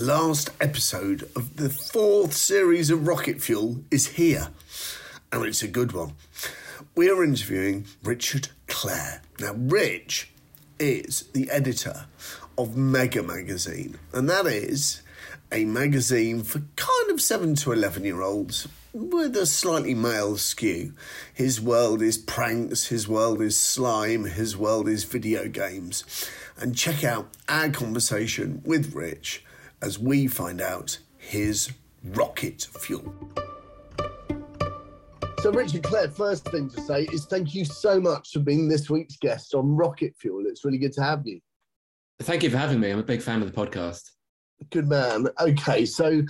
last episode of the fourth series of Rocket Fuel is here, and it's a good one. We are interviewing Richard Clare. Now, Rich is the editor of Mega Magazine, and that is a magazine for kind of 7 to 11 year olds with a slightly male skew. His world is pranks, his world is slime, his world is video games. And check out our conversation with Rich as we find out his rocket fuel. So, Richard Clare, first thing to say is thank you so much for being this week's guest on Rocket Fuel. It's really good to have you. Thank you for having me. I'm a big fan of the podcast. Good man. Okay, so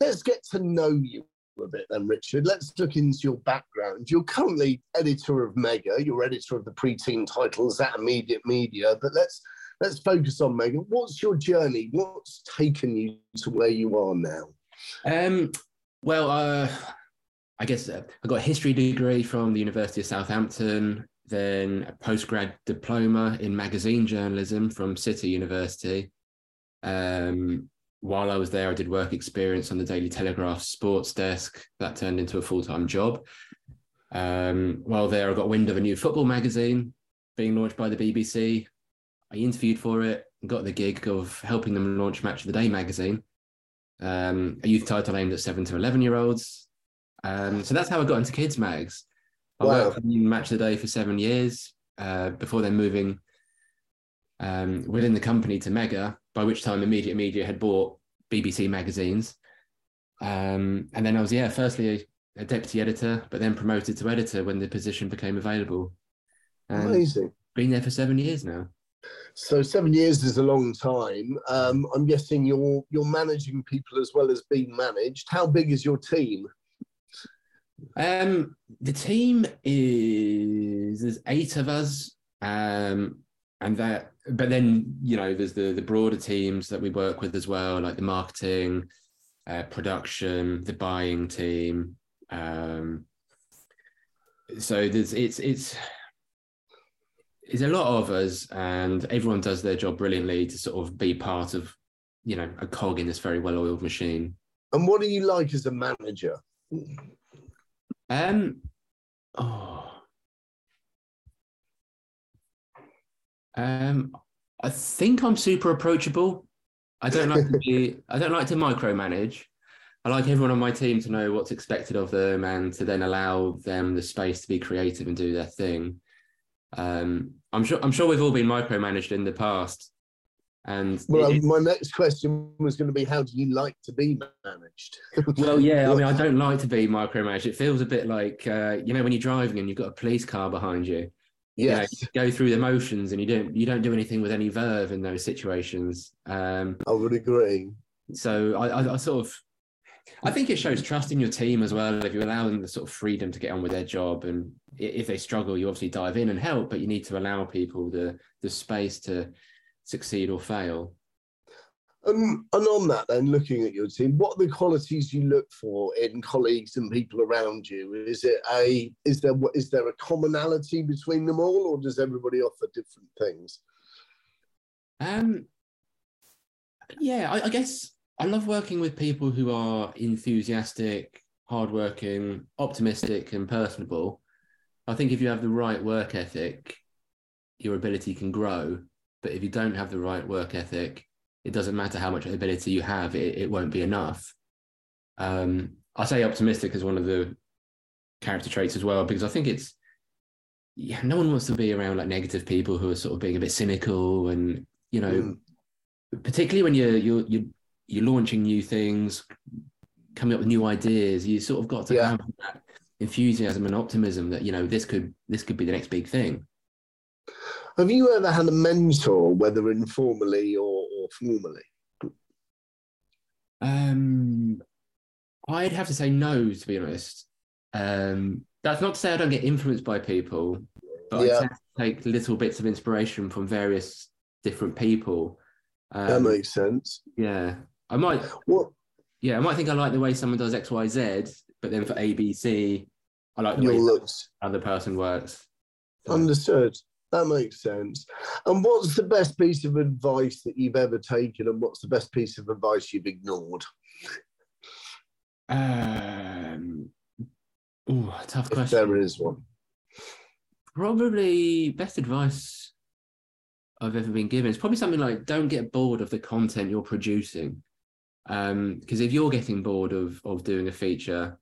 let's get to know you a bit then, Richard. Let's look into your background. You're currently editor of Mega. You're editor of the pre-teen titles at Immediate Media. But let's let's focus on Mega. What's your journey? What's taken you to where you are now? Um, well, uh, I guess uh, I got a history degree from the University of Southampton, then a postgrad diploma in magazine journalism from City University. Um, while I was there, I did work experience on the Daily Telegraph sports desk. That turned into a full time job. Um, while there, I got wind of a new football magazine being launched by the BBC. I interviewed for it and got the gig of helping them launch Match of the Day magazine, um, a youth title aimed at seven to 11 year olds. Um, so that's how I got into kids' mags. I wow. worked in Match of the Day for seven years uh, before then moving um, within the company to Mega, by which time Immediate Media had bought BBC magazines. Um, and then I was, yeah, firstly a, a, deputy editor, but then promoted to editor when the position became available. And Amazing. Been there for seven years now. So seven years is a long time. Um, I'm guessing you're you're managing people as well as being managed. How big is your team? Um, the team is there's eight of us, um, and that. But then you know there's the the broader teams that we work with as well, like the marketing, uh, production, the buying team. Um, so there's it's it's it's a lot of us, and everyone does their job brilliantly to sort of be part of, you know, a cog in this very well-oiled machine. And what do you like as a manager? Um, oh, um, I think I'm super approachable. I don't like to be. I don't like to micromanage. I like everyone on my team to know what's expected of them and to then allow them the space to be creative and do their thing. Um, I'm sure I'm sure we've all been micromanaged in the past. And well, it, my next question was going to be, how do you like to be managed? well, yeah, I mean, I don't like to be micromanaged. It feels a bit like uh, you know when you're driving and you've got a police car behind you. Yeah, You, know, you go through the motions and you don't you don't do anything with any verve in those situations. Um, I would agree. So I, I, I sort of I think it shows trust in your team as well. If you allow them the sort of freedom to get on with their job, and if they struggle, you obviously dive in and help, but you need to allow people the the space to succeed or fail. Um, and on that, then, looking at your team, what are the qualities you look for in colleagues and people around you? Is it a is there is there a commonality between them all, or does everybody offer different things? Um, yeah, I, I guess I love working with people who are enthusiastic, hardworking, optimistic, and personable. I think if you have the right work ethic, your ability can grow. But if you don't have the right work ethic, it doesn't matter how much ability you have, it, it won't be enough. Um, I say optimistic as one of the character traits as well, because I think it's, yeah, no one wants to be around like negative people who are sort of being a bit cynical and, you know, mm. particularly when you're, you're, you're you're launching new things, coming up with new ideas. You sort of got to yeah. have that enthusiasm and optimism that you know this could this could be the next big thing. Have you ever had a mentor, whether informally or, or formally? Um, I'd have to say no, to be honest. Um, that's not to say I don't get influenced by people, but yeah. I take little bits of inspiration from various different people. Um, that makes sense. Yeah. I might. What? Yeah, I might think I like the way someone does X, Y, Z, but then for ABC, I like the Your way looks. other person works. So. Understood. that makes sense. And what's the best piece of advice that you've ever taken, and what's the best piece of advice you've ignored? Um, ooh, tough If question. there is one. Probably best advice I've ever been given. It's probably something like don't get bored of the content you're producing. Um, because if you're getting bored of of doing a feature,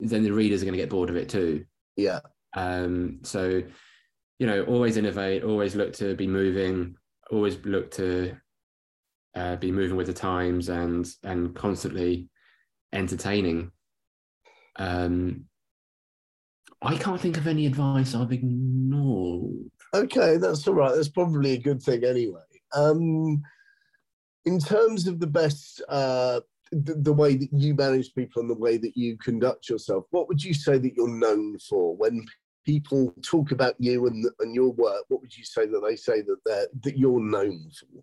then the readers are going to get bored of it too. Yeah. Um, so you know, always innovate, always look to be moving, always look to uh, be moving with the times and and constantly entertaining. Um, I can't think of any advice I've ignored. Okay, that's all right. That's probably a good thing anyway. Um, in terms of the best, uh, the, the way that you manage people and the way that you conduct yourself, what would you say that you're known for when people talk about you and, and your work? What would you say that they say that they're that you're known for?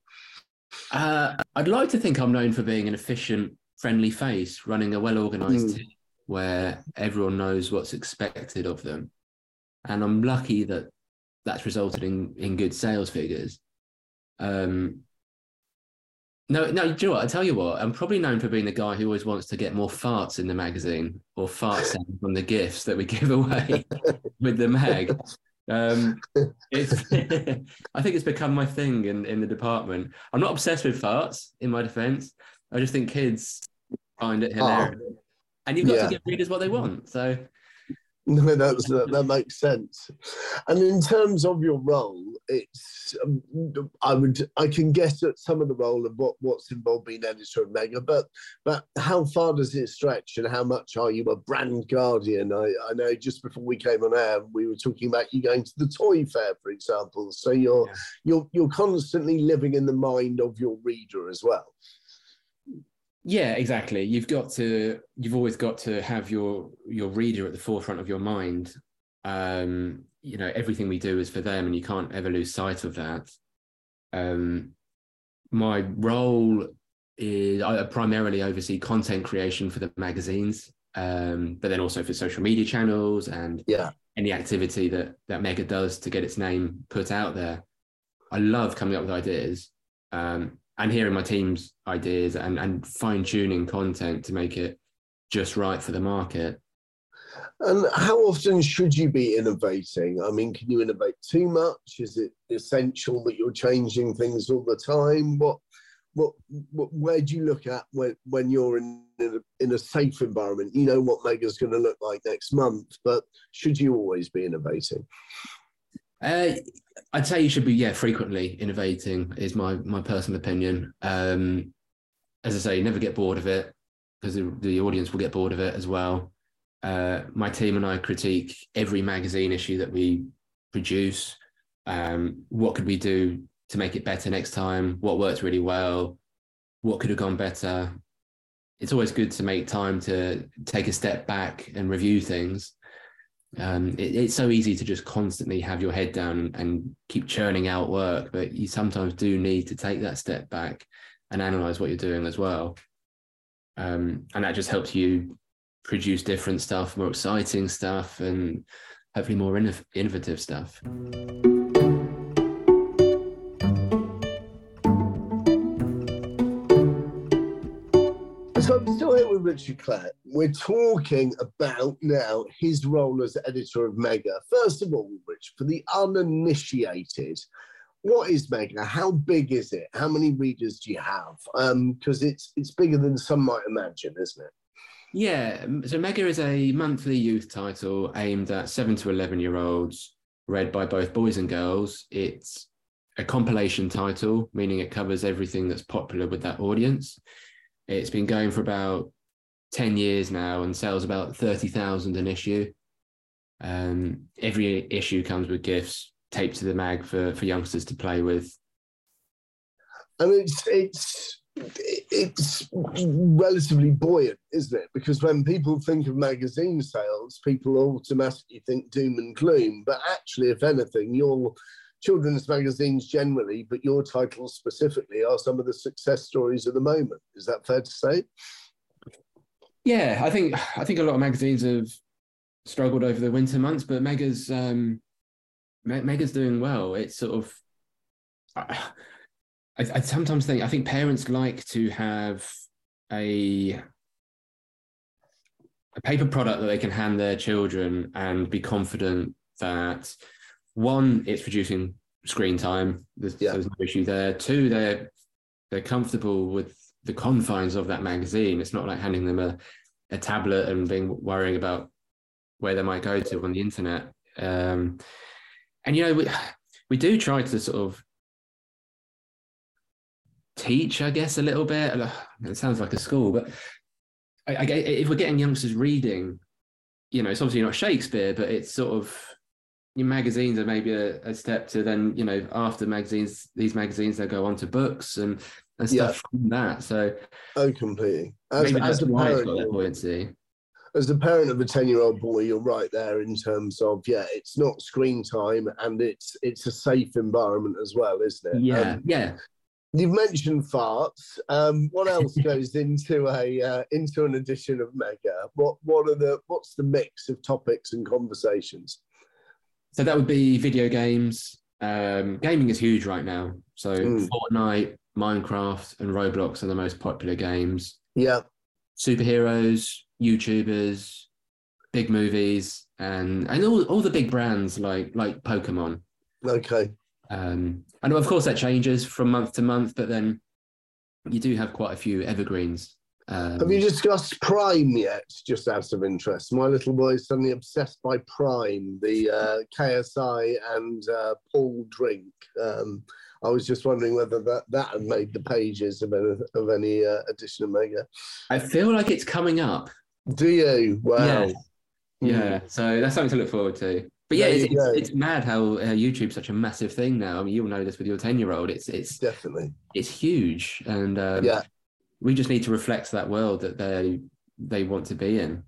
Uh, I'd like to think I'm known for being an efficient, friendly face, running a well organized Mm. team where everyone knows what's expected of them. And I'm lucky that that's resulted in, in good sales figures. Um, no, no, do you know what? I tell you what, I'm probably known for being the guy who always wants to get more farts in the magazine or fart sound from the gifts that we give away with the mag. Um, it's, I think it's become my thing in, in the department. I'm not obsessed with farts, in my defense. I just think kids find it hilarious. and you've got yeah. to give readers what they want. So, No, that's, that, that makes sense. And in terms of your role, it's um, I would I can guess at some of the role of what what's involved being editor of Mega, but but how far does it stretch, and how much are you a brand guardian? I, I know just before we came on air, we were talking about you going to the toy fair, for example. So you're Yeah. you're you're constantly living in the mind of your reader as well. Yeah, exactly. You've got to, you've always got to have your your reader at the forefront of your mind. Um, you know, everything we do is for them, and you can't ever lose sight of that. Um, my role is I primarily oversee content creation for the magazines, um, but then also for social media channels and Yeah. any activity that that Mega does to get its name put out there. I love coming up with ideas um, and hearing my team's ideas and, and fine tuning content to make it just right for the market. And how often should you be innovating? I mean, can you innovate too much? Is it essential that you're changing things all the time? What, what, what where do you look at when, when you're in, in, a, in a safe environment? You know what Mega's going to look like next month, but should you always be innovating? Uh, I'd say you should be, yeah, frequently innovating is my my personal opinion. Um, as I say, never get bored of it because the, the audience will get bored of it as well. Uh, my team and I critique every magazine issue that we produce. Um, what could we do to make it better next time? What worked really well? What could have gone better? It's always good to make time to take a step back and review things um, it, it's so easy to just constantly have your head down and keep churning out work, but you sometimes do need to take that step back and analyze what you're doing as well. Um, and that just helps you produce different stuff, more exciting stuff, and hopefully more innov- innovative stuff. So I'm still here with Richard Clare. We're talking about now his role as editor of Mega. First of all, Rich, for the uninitiated, what is Mega? How big is it? How many readers do you have? Um, because it's it's bigger than some might imagine, isn't it? Yeah, so Mega is a monthly youth title aimed at seven to 11 year olds, read by both boys and girls. It's a compilation title, meaning it covers everything that's popular with that audience. It's been going for about 10 years now and sells about 30,000 an issue. Um, every issue comes with gifts taped to the mag for, for youngsters to play with. And it's it's it's relatively buoyant, isn't it? Because when people think of magazine sales, people automatically think doom and gloom. But actually, if anything, your children's magazines generally, but your titles specifically, are some of the success stories of the moment. Is that fair to say? Yeah, I think I think a lot of magazines have struggled over the winter months, but Mega's um, Mega's doing well. It's sort of, I, I, I sometimes think I think parents like to have a a paper product that they can hand their children and be confident that one, it's reducing screen time. There's, yeah. there's no issue there. Two, they're they're comfortable with the confines of that magazine. It's not like handing them a, a tablet and being worrying about where they might go to on the internet. Um, and you know, we we do try to sort of teach, I guess, a little bit. It sounds like a school, but I, I, if we're getting youngsters reading, you know, it's obviously not Shakespeare, but it's sort of your magazines are maybe a, a, step to then, you know, after magazines, these magazines they go on to books and and stuff yeah. from that. So, oh, completely. As, maybe as that's why it's got that buoyancy as a parent of a 10 year old boy you're right there in terms of yeah it's not screen time and it's it's a safe environment as well isn't it yeah um, yeah you've mentioned farts um, what else goes into a uh, into an edition of mega what what are the what's the mix of topics and conversations so that would be video games um, gaming is huge right now so mm. fortnite minecraft and roblox are the most popular games yeah superheroes YouTubers, big movies, and and all, all the big brands like like Pokemon. Okay. Um, and of course that changes from month to month, but then you do have quite a few evergreens. Um, have you discussed Prime yet? Just out of interest, my little boy is suddenly obsessed by Prime, the uh, KSI and uh, Paul drink. Um, I was just wondering whether that, that had made the pages of any, of any uh, edition of Mega. I feel like it's coming up. Do you? Wow. Yeah. yeah. So that's something to look forward to. But yeah, it's, it's, it's, mad how uh, YouTube's such a massive thing now. I mean, you'll know this with your ten-year-old. It's it's definitely it's huge, and um, yeah, we just need to reflect that world that they they want to be in.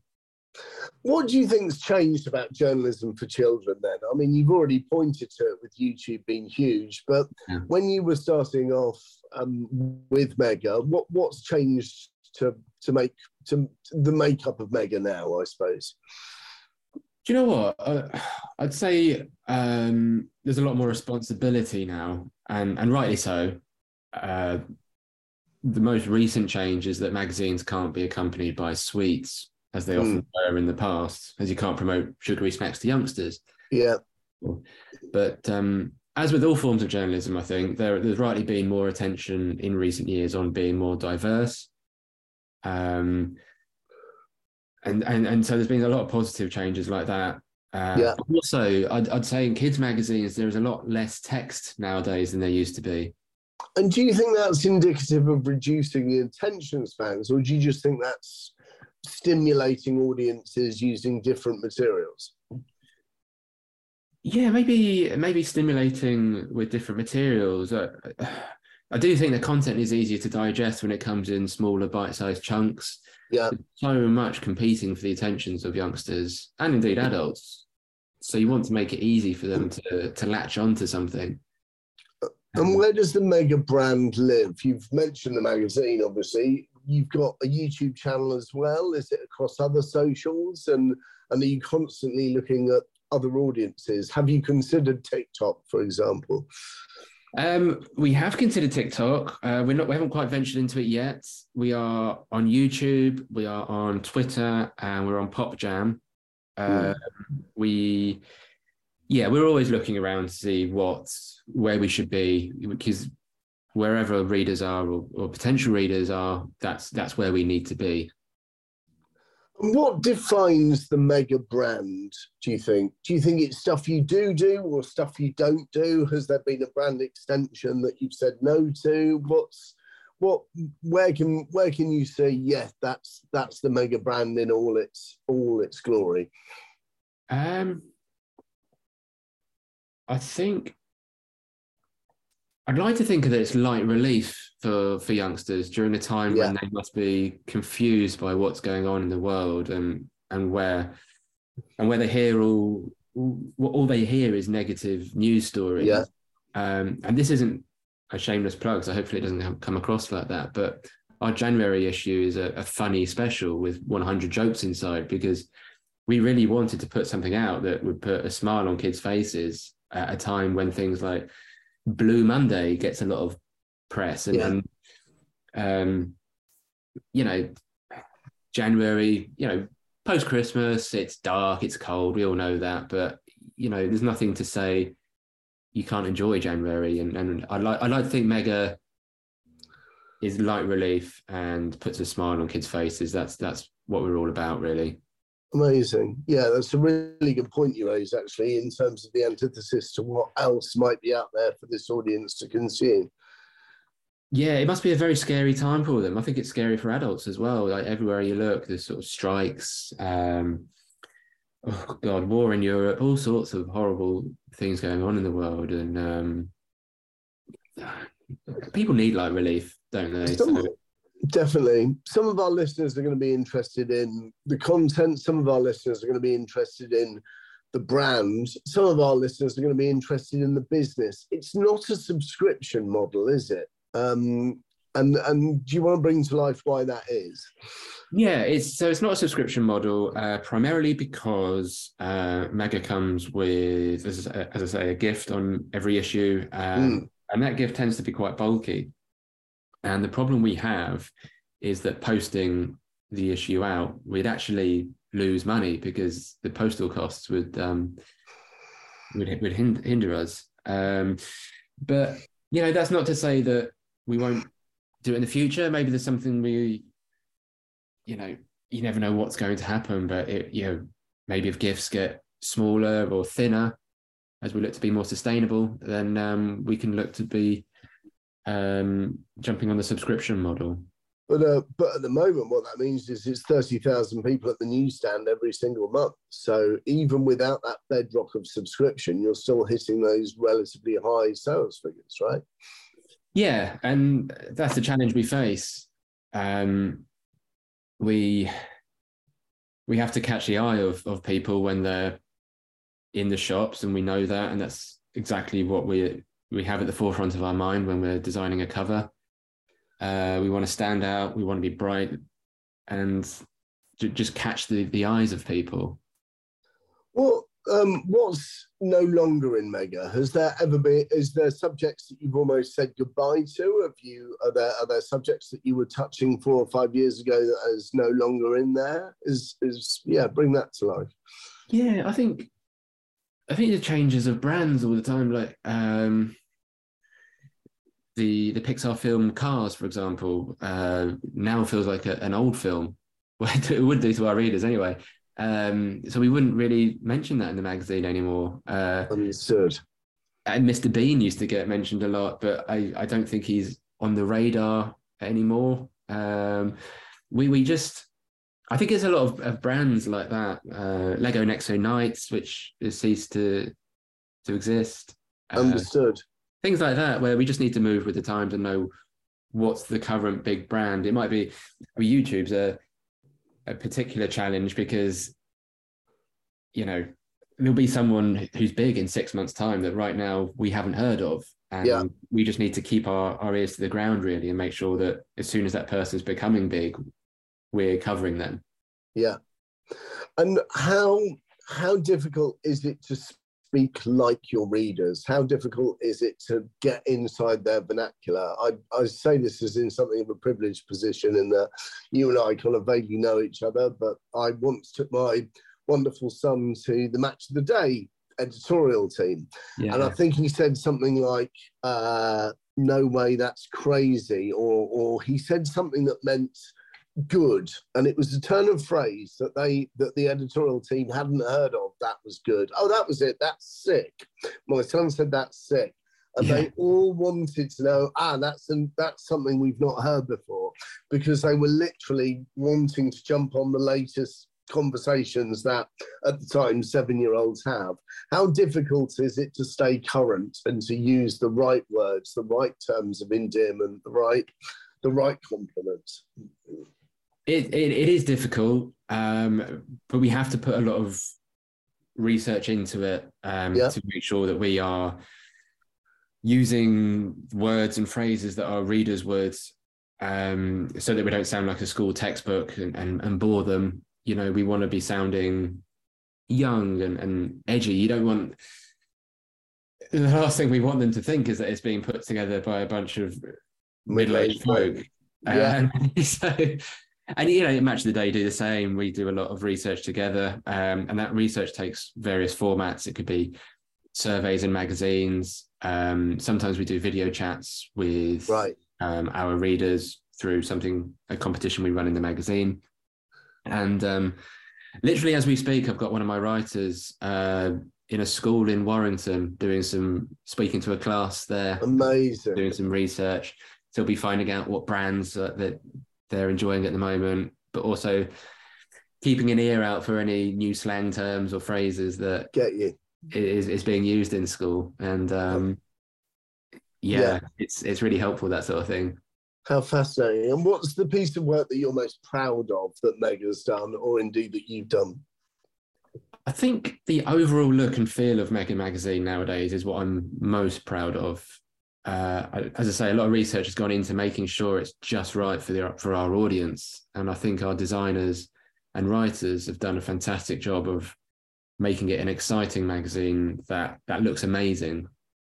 What do you think's changed about journalism for children then? I mean, you've already pointed to it with YouTube being huge, but yeah. when you were starting off um, with Mega, what what's changed to to make to, to the makeup of Mega now, I suppose. Do you know what? Uh, I'd say um, there's a lot more responsibility now, and and rightly so. Uh, the most recent change is that magazines can't be accompanied by sweets as they mm. often were in the past, as you can't promote sugary snacks to youngsters. Yeah. But um, as with all forms of journalism, I think there, there's rightly been more attention in recent years on being more diverse um, and, and and so there's been a lot of positive changes like that. Uh, yeah. Also, I'd, I'd say in kids' magazines there is a lot less text nowadays than there used to be. And do you think that's indicative of reducing the attention spans, or do you just think that's stimulating audiences using different materials? Yeah, maybe maybe stimulating with different materials. Uh, I do think the content is easier to digest when it comes in smaller bite-sized chunks. Yeah. so much competing for the attentions of youngsters and indeed adults. So you want to make it easy for them to to latch onto something. And where does the mega brand live? You've mentioned the magazine, obviously. You've got a YouTube channel as well. Is it across other socials? And and are you constantly looking at other audiences? Have you considered TikTok, for example? Um, we have considered TikTok. Uh, we're not. We haven't quite ventured into it yet. We are on YouTube. We are on Twitter, and we're on Pop Jam. Uh, mm. We, yeah, we're always looking around to see what where we should be because wherever readers are or, or potential readers are, that's that's where we need to be. What defines the mega brand, do you think? Do you think it's stuff you do do or stuff you don't do? Has there been a brand extension that you've said no to? What's what where can where can you say yes that's that's the mega brand in all its all its glory um i think I'd like to think that it's light relief for for youngsters during a time yeah. when they must be confused by what's going on in the world and and where and where they hear all all they hear is negative news stories. Yeah. Um, and this isn't a shameless plug, so hopefully it doesn't come across like that. But our January issue is a, a funny special with 100 jokes inside because we really wanted to put something out that would put a smile on kids' faces at a time when things like Blue Monday gets a lot of press and, Yeah. and um, you know, January, you know, post Christmas, it's dark, it's cold, we all know that, but you know, there's nothing to say you can't enjoy January. And and I like I like to think Mega is light relief and puts a smile on kids' faces. That's that's what we're all about, really. Amazing. Yeah, that's a really good point you raise, actually, in terms of the antithesis to what else might be out there for this audience to consume. Yeah, it must be a very scary time for them. I think it's scary for adults as well. Like everywhere you look, there's sort of strikes. Um, oh God, war in Europe, all sorts of horrible things going on in the world, and um, people need like relief, don't they? So, Definitely. Some of our listeners are going to be interested in the content. Some of our listeners are going to be interested in the brand. Some of our listeners are going to be interested in the business. It's not a subscription model, is it? Um, and and do you want to bring to life why that is? yeah, it's so it's not a subscription model, uh, primarily because uh, Mega comes with, as, as I say, a gift on every issue, um, and that gift tends to be quite bulky. And the problem we have is that posting the issue out, we'd actually lose money because the postal costs would um, would would hinder us. Um, but you know, that's not to say that we won't do it in the future. Maybe there's something we, you know, you never know what's going to happen. But it, you know, maybe if gifts get smaller or thinner as we look to be more sustainable, then um, we can look to be um, jumping on the subscription model. But uh, but at the moment, what that means is it's thirty thousand people at the newsstand every single month. So even without that bedrock of subscription, you're still hitting those relatively high sales figures, right? Yeah, and that's the challenge we face. Um, we we have to catch the eye of of people when they're in the shops, and we know that, and that's exactly what we we have at the forefront of our mind when we're designing a cover. Uh, we want to stand out. We want to be bright, and ju- just catch the the eyes of people. Well, um, what's no longer in Mega? Has there ever been? Is there subjects that you've almost said goodbye to? Have you? Are there are there subjects that you were touching four or five years ago that is no longer in there? Is is yeah? Bring that to life. Yeah, I think I think the changes of brands all the time. Like um, the the Pixar film Cars, for example, uh, now feels like a, an old film. Well, it would do to our readers anyway. Um, so we wouldn't really mention that in the magazine anymore. Uh, Understood. and Mr. Bean used to get mentioned a lot, but I, I don't think he's on the radar anymore. Um, we we just I think there's a lot of, of brands like that. Uh, Lego Nexo Knights, which has ceased to to exist. Uh, Understood. things like that, where we just need to move with the times and know what's the current big brand. It might be well, YouTube's a a particular challenge because you know there'll be someone who's big in six months' time that right now we haven't heard of. And Yeah. we just need to keep our, our ears to the ground really and make sure that as soon as that person's becoming big, we're covering them. Yeah. And how how difficult is it to speak like your readers? How difficult is it to get inside their vernacular? I, I say this as in something of a privileged position in that you and I kind of vaguely know each other, but I once took my wonderful son to the match of the day editorial team. Yeah. And I think he said something like, uh, no way, that's crazy. Or, or he said something that meant good. And it was a turn of phrase that they that the editorial team hadn't heard of. That was good. Oh, that was it. That's sick. My son said that's sick. And Yeah. they all wanted to know, ah, that's an, that's something we've not heard before, because they were literally wanting to jump on the latest conversations that at the time seven year olds have. How difficult is it to stay current and to use the right words, the right terms of endearment, the right the right compliments? It, it, it is difficult, um, but we have to put a lot of research into it um, Yeah. to make sure that we are using words and phrases that our readers would, um, so that we don't sound like a school textbook and, and, and bore them. You know, we want to be sounding young and, and edgy. You don't want the last thing we want them to think is that it's being put together by a bunch of middle-aged folk. Yeah. Um, so, and you know, of the Day do the same. We do a lot of research together, um, and that research takes various formats. It could be surveys in magazines. Um, sometimes we do video chats with Right. um, our readers through something a competition we run in the magazine, and um, literally as we speak, I've got one of my writers uh, in a school in Warrington doing some speaking to a class there Amazing. doing some research. So he'll be finding out what brands uh, that they're enjoying at the moment, but also keeping an ear out for any new slang terms or phrases that Get you. is, is being used in school. And um, yeah, Yeah. it's it's really helpful that sort of thing. How fascinating. And what's the piece of work that you're most proud of that Mega's done, or indeed that you've done? I think the overall look and feel of Mega Magazine nowadays is what I'm most proud of. Uh, as I say, a lot of research has gone into making sure it's just right for the for our audience, and I think our designers and writers have done a fantastic job of making it an exciting magazine that that looks amazing.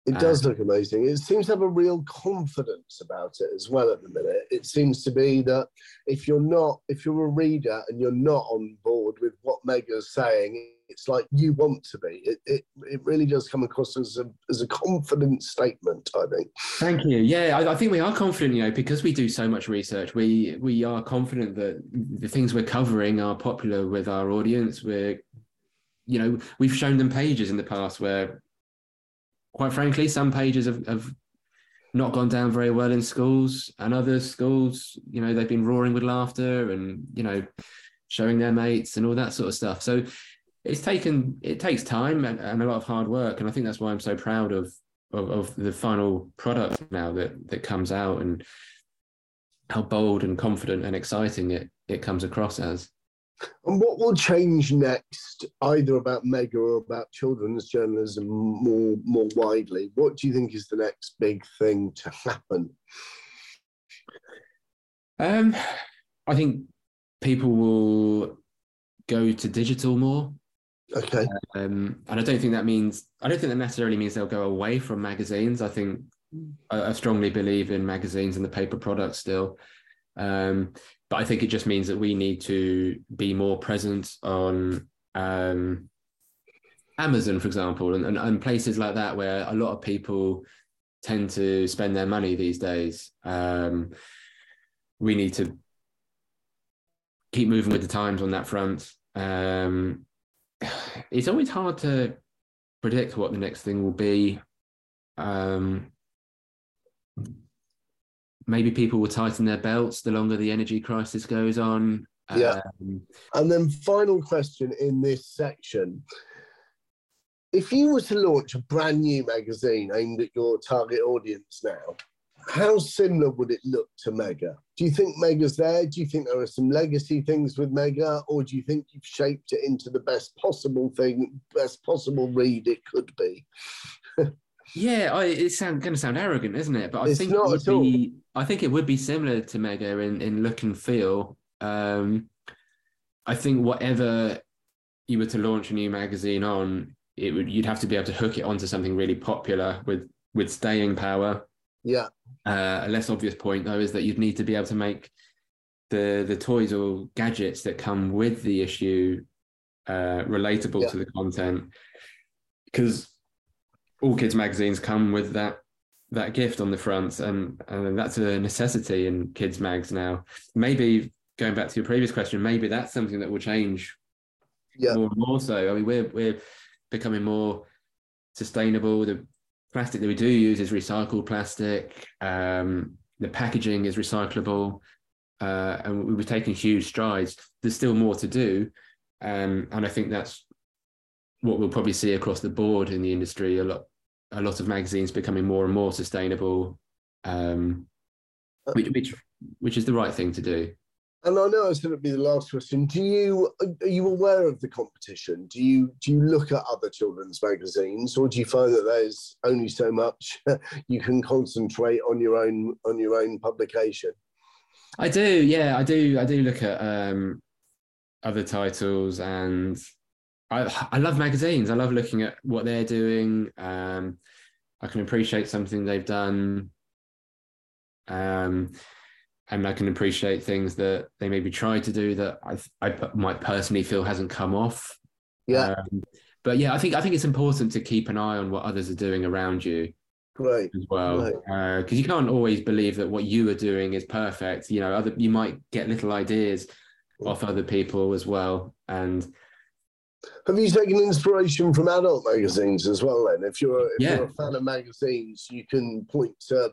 It Uh, does look amazing. It seems to have a real confidence about it as well at the minute. It seems to be that if you're not, if you're a reader and you're not on board with what Mega's saying, it's like you want to be. It, it, it really does come across as a, as a confident statement, I think. Thank you. Yeah, I, I think we are confident, you know, because we do so much research. We we are confident that the things we're covering are popular with our audience. We're, you know, we've shown them pages in the past where, quite frankly, some pages have, have not gone down very well in schools, and other schools, you know, they've been roaring with laughter and you know, showing their mates and all that sort of stuff. So it's taken it takes time and, and a lot of hard work, and I think that's why I'm so proud of of, of the final product now that that comes out and how bold and confident and exciting it it comes across as. And what will change next, either about Mega or about children's journalism more more widely? What do you think is the next big thing to happen? Um, I think people will go to digital more, Okay. um, and I don't think that means I don't think that necessarily means they'll go away from magazines. I think I, I strongly believe in magazines and the paper product still. Um, but I think it just means that we need to be more present on um, Amazon, for example, and, and, and places like that where a lot of people tend to spend their money these days. Um, we need to keep moving with the times on that front. Um, it's always hard to predict what the next thing will be. Um, maybe people will tighten their belts the longer the energy crisis goes on. Yeah. Um, And then, final question in this section. If you were to launch a brand new magazine aimed at your target audience now, how similar would it look to Mega? Do you think Mega's there? Do you think there are some legacy things with Mega? Or do you think you've shaped it into the best possible thing, best possible read it could be? Yeah, I, it's sound, going to sound arrogant, isn't it? But I It's think it would at all. be. I think it would be similar to Mega in in look and feel. Um, I think whatever you were to launch a new magazine on, it would you'd have to be able to hook it onto something really popular with with staying power. Yeah, Uh, a less obvious point though is that you'd need to be able to make the the toys or gadgets that come with the issue uh, relatable Yeah. to the content. Because all kids magazines come with that that gift on the front and and that's a necessity in kids mags now. Maybe going back to your previous question maybe that's something that will change yeah, more and more so. I mean we're we're becoming more sustainable. The plastic that we do use is recycled plastic. Um the packaging is recyclable uh and we- we've taken huge strides. There's still more to do um and i think that's what we'll probably see across the board in the industry. A lot a lot of magazines becoming more and more sustainable um which which which is the right thing to do And I know it's going to be the last question. Do you are you aware of the competition? Do you do you look at other children's magazines, or do you find that there's only so much you can concentrate on your own on your own publication? I do, yeah, I do. I do look at um, other titles, and I I love magazines. I love looking at what they're doing. Um, I can appreciate something they've done. Um, and I can appreciate things that they maybe tried to do that I, I might personally feel hasn't come off. Yeah. Um, but yeah, I think I think it's important to keep an eye on what others are doing around you Great. as well, Right. because you can't always believe that what you are doing is perfect. You know, other you might get little ideas off other people as well, and Have you taken inspiration from adult magazines as well? Then, if you're if Yeah. you're a fan of magazines, you can point to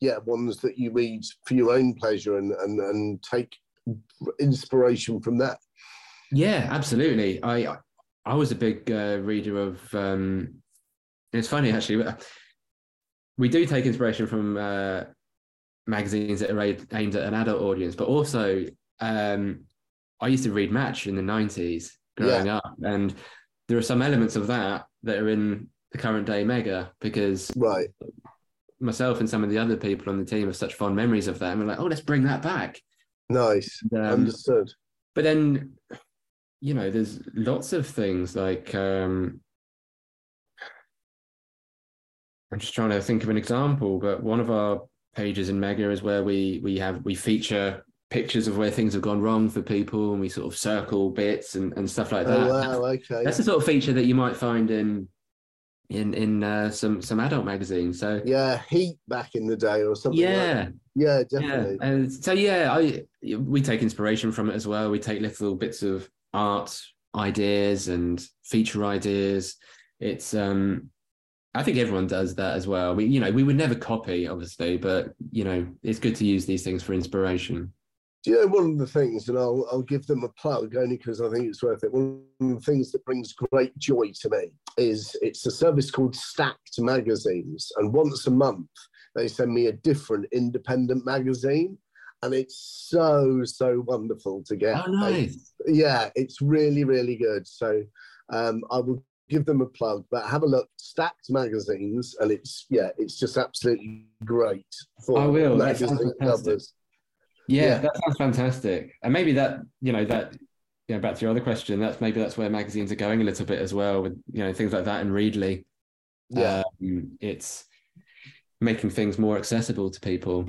yeah ones that you read for your own pleasure and and and take inspiration from that. Yeah, absolutely. I I was a big uh, reader of. Um, it's funny actually. We do take inspiration from uh, magazines that are aimed at an adult audience, but also um, I used to read Match in the nineties growing up, and there are some elements of that that are in the current day Mega because Right. Myself and some of the other people on the team have such fond memories of that, and we're like, oh, let's bring that back. Nice. Um, Understood. but then you know there's lots of things like um i'm just trying to think of an example but one of our pages in mega is where we we have we feature pictures of where things have gone wrong for people and we sort of circle bits and, and stuff like that Oh wow. Okay. that's the sort of feature that you might find in in in uh, some some adult magazines so Yeah, Heat back in the day or something. like yeah that. yeah, yeah definitely. and so yeah i we take inspiration from it as well we take little bits of art ideas and feature ideas it's um i think everyone does that as well we you know we would never copy obviously but you know it's good to use these things for inspiration Do you know one of the things, and I'll I'll give them a plug only because I think it's worth it. One of the things that brings great joy to me is it's a service called Stacked Magazines, and once a month they send me a different independent magazine, and it's so so wonderful to get. oh nice yeah, it's really really good. So um, I will give them a plug, but have a look. Stacked Magazines, and it's yeah, it's just absolutely great for I will. Magazine fantastic. covers. Yeah, Yeah. that sounds fantastic and maybe that you know that you know back to your other question that's maybe that's where magazines are going a little bit as well with you know things like that and readly Yeah. um, it's making things more accessible to people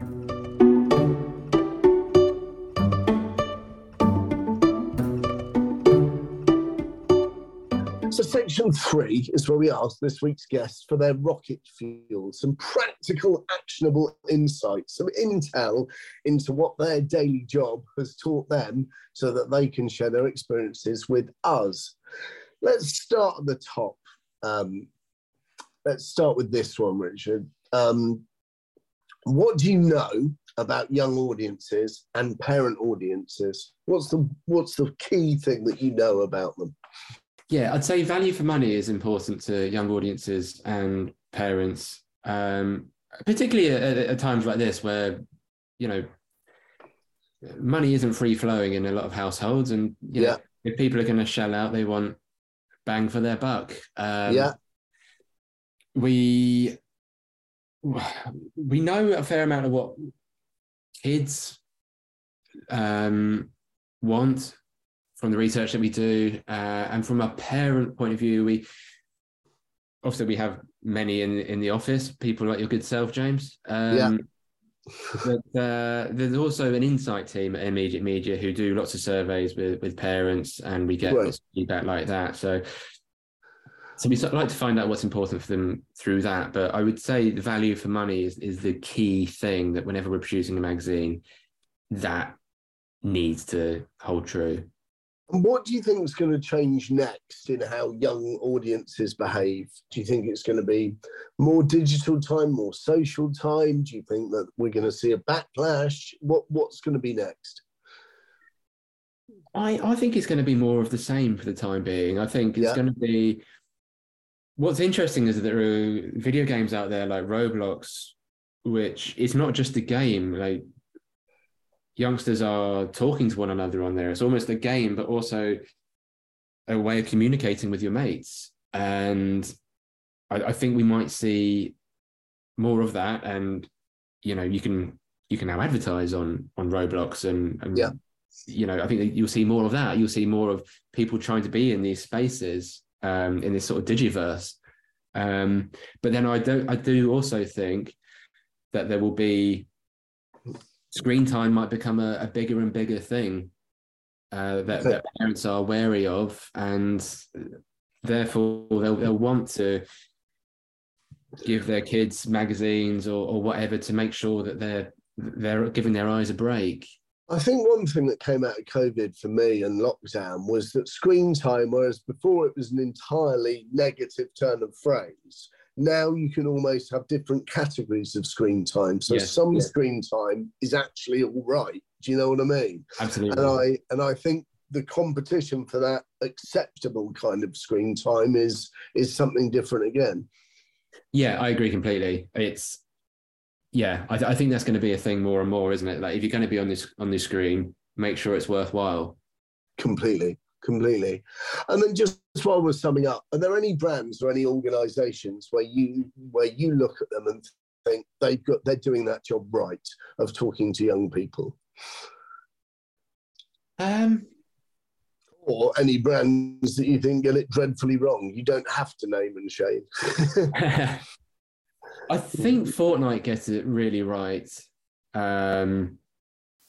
So, section three is where we ask this week's guests for their rocket fuel, some practical, actionable insights, some intel into what their daily job has taught them so that they can share their experiences with us. Let's start at the top. Um, let's start with this one, Richard. Um, what do you know about young audiences and parent audiences? What's the what's the key thing that you know about them? Yeah, I'd say value for money is important to young audiences and parents, um, particularly at, at- times like this where, you know, money isn't free flowing in a lot of households, and you know, Yeah. if people are going to shell out, they want bang for their buck. Um, yeah, we we know a fair amount of what kids um, want from the research that we do, uh, and from a parent point of view, we obviously we have many in in the office, people like your good self, James. Um, Yeah. But uh, there's also an insight team at Immediate Media who do lots of surveys with with parents, and we get Right. feedback like that. So so we sort of like to find out what's important for them through that. But I would say the value for money is, is the key thing that whenever we're producing a magazine, that needs to hold true. What do you think is going to change next in how young audiences behave? Do you think it's going to be more digital time, more social time? Do you think that we're going to see a backlash? What What's going to be next? I, I think it's going to be more of the same for the time being. I think it's Yeah. going to be. What's interesting is that there are video games out there like Roblox, which it's not just a game. Like youngsters are talking to one another on there. It's almost a game, but also a way of communicating with your mates. And I, I think we might see more of that. And you know, you can you can now advertise on on Roblox and, and Yeah. you know, I think that you'll see more of that. You'll see more of people trying to be in these spaces, um, in this sort of digiverse. Um, but then I do I do also think that there will be screen time might become a, a bigger and bigger thing uh, that, that parents are wary of, and therefore they'll they'll want to give their kids magazines or, or whatever to make sure that they're they're giving their eyes a break. I think one thing that came out of COVID for me and lockdown was that screen time, whereas before it was an entirely negative turn of phrase, now you can almost have different categories of screen time. So yes, some yes. screen time is actually all right. Do you know what I mean? Absolutely. And I and I think the competition for that acceptable kind of screen time is is something different again. Yeah, I agree completely. It's yeah, I, th- I think that's going to be a thing more and more, isn't it? Like if you're going to be on this on this screen, make sure it's worthwhile. Completely, completely. And then just while we're summing up, are there any brands or any organisations where you where you look at them and think they've got they're doing that job right of talking to young people? Um, or any brands that you think get it dreadfully wrong. You don't have to name and shame. I think Fortnite gets it really right. Um,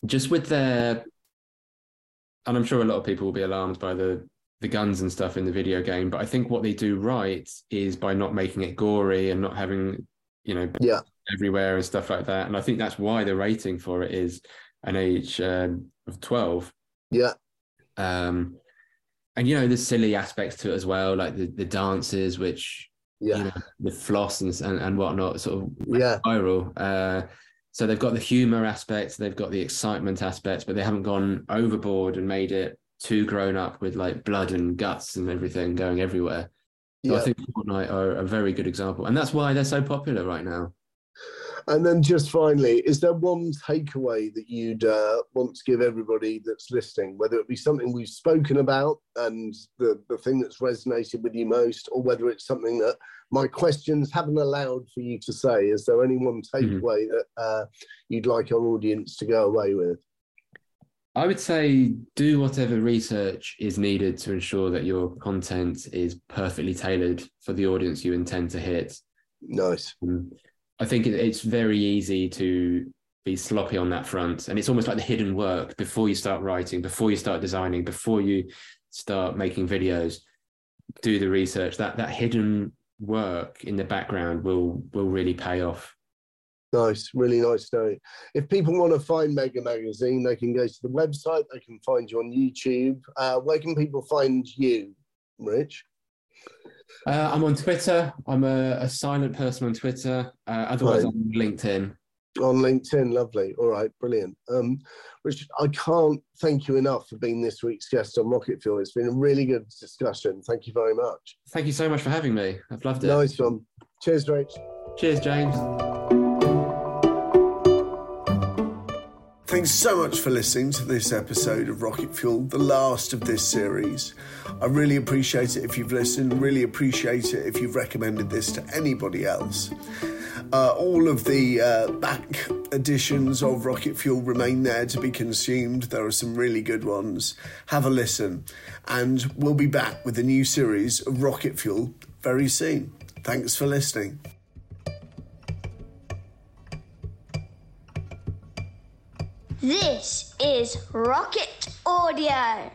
just with their, and I'm sure a lot of people will be alarmed by the the guns and stuff in the video game, but I think what they do right is by not making it gory and not having, you know, yeah, everywhere and stuff like that. And I think that's why the rating for it is an age um, of twelve. Yeah. Um, and you know, there's silly aspects to it as well, like the the dances, which yeah, you know, with floss and, and and whatnot, sort of yeah viral. Uh, so they've got the humor aspects, they've got the excitement aspects, but they haven't gone overboard and made it too grown up with like blood and guts and everything going everywhere. So yeah. I think Fortnite are a very good example, and that's why they're so popular right now. And then just finally, is there one takeaway that you'd uh, want to give everybody that's listening, whether it be something we've spoken about and the, the thing that's resonated with you most, or whether it's something that my questions haven't allowed for you to say? Is there any one mm-hmm. takeaway mm-hmm. that uh, you'd like our audience to go away with? I would say do whatever research is needed to ensure that your content is perfectly tailored for the audience you intend to hit. Nice. Um, I think it's very easy to be sloppy on that front. And it's almost like the hidden work before you start writing, before you start designing, before you start making videos, do the research. That that hidden work in the background will will really pay off. Nice, really nice story. If people want to find Mega Magazine, they can go to the website. They can find you on YouTube. Uh, where can people find you, Rich? Uh, I'm on Twitter. I'm a, a, silent person on Twitter. Uh, otherwise, right. on LinkedIn. On LinkedIn, lovely. All right, brilliant. Um, Richard, I can't thank you enough for being this week's guest on Rocket Fuel. It's been a really good discussion. Thank you very much. Thank you so much for having me. I've loved it. Nice one. Cheers, Rich. Cheers, James. Thanks so much for listening to this episode of Rocket Fuel, the last of this series. I really appreciate it if you've listened, really appreciate it if you've recommended this to anybody else. Uh, all of the uh, back editions of Rocket Fuel remain there to be consumed. There are some really good ones. Have a listen, and we'll be back with a new series of Rocket Fuel very soon. Thanks for listening. This is Rocket Audio.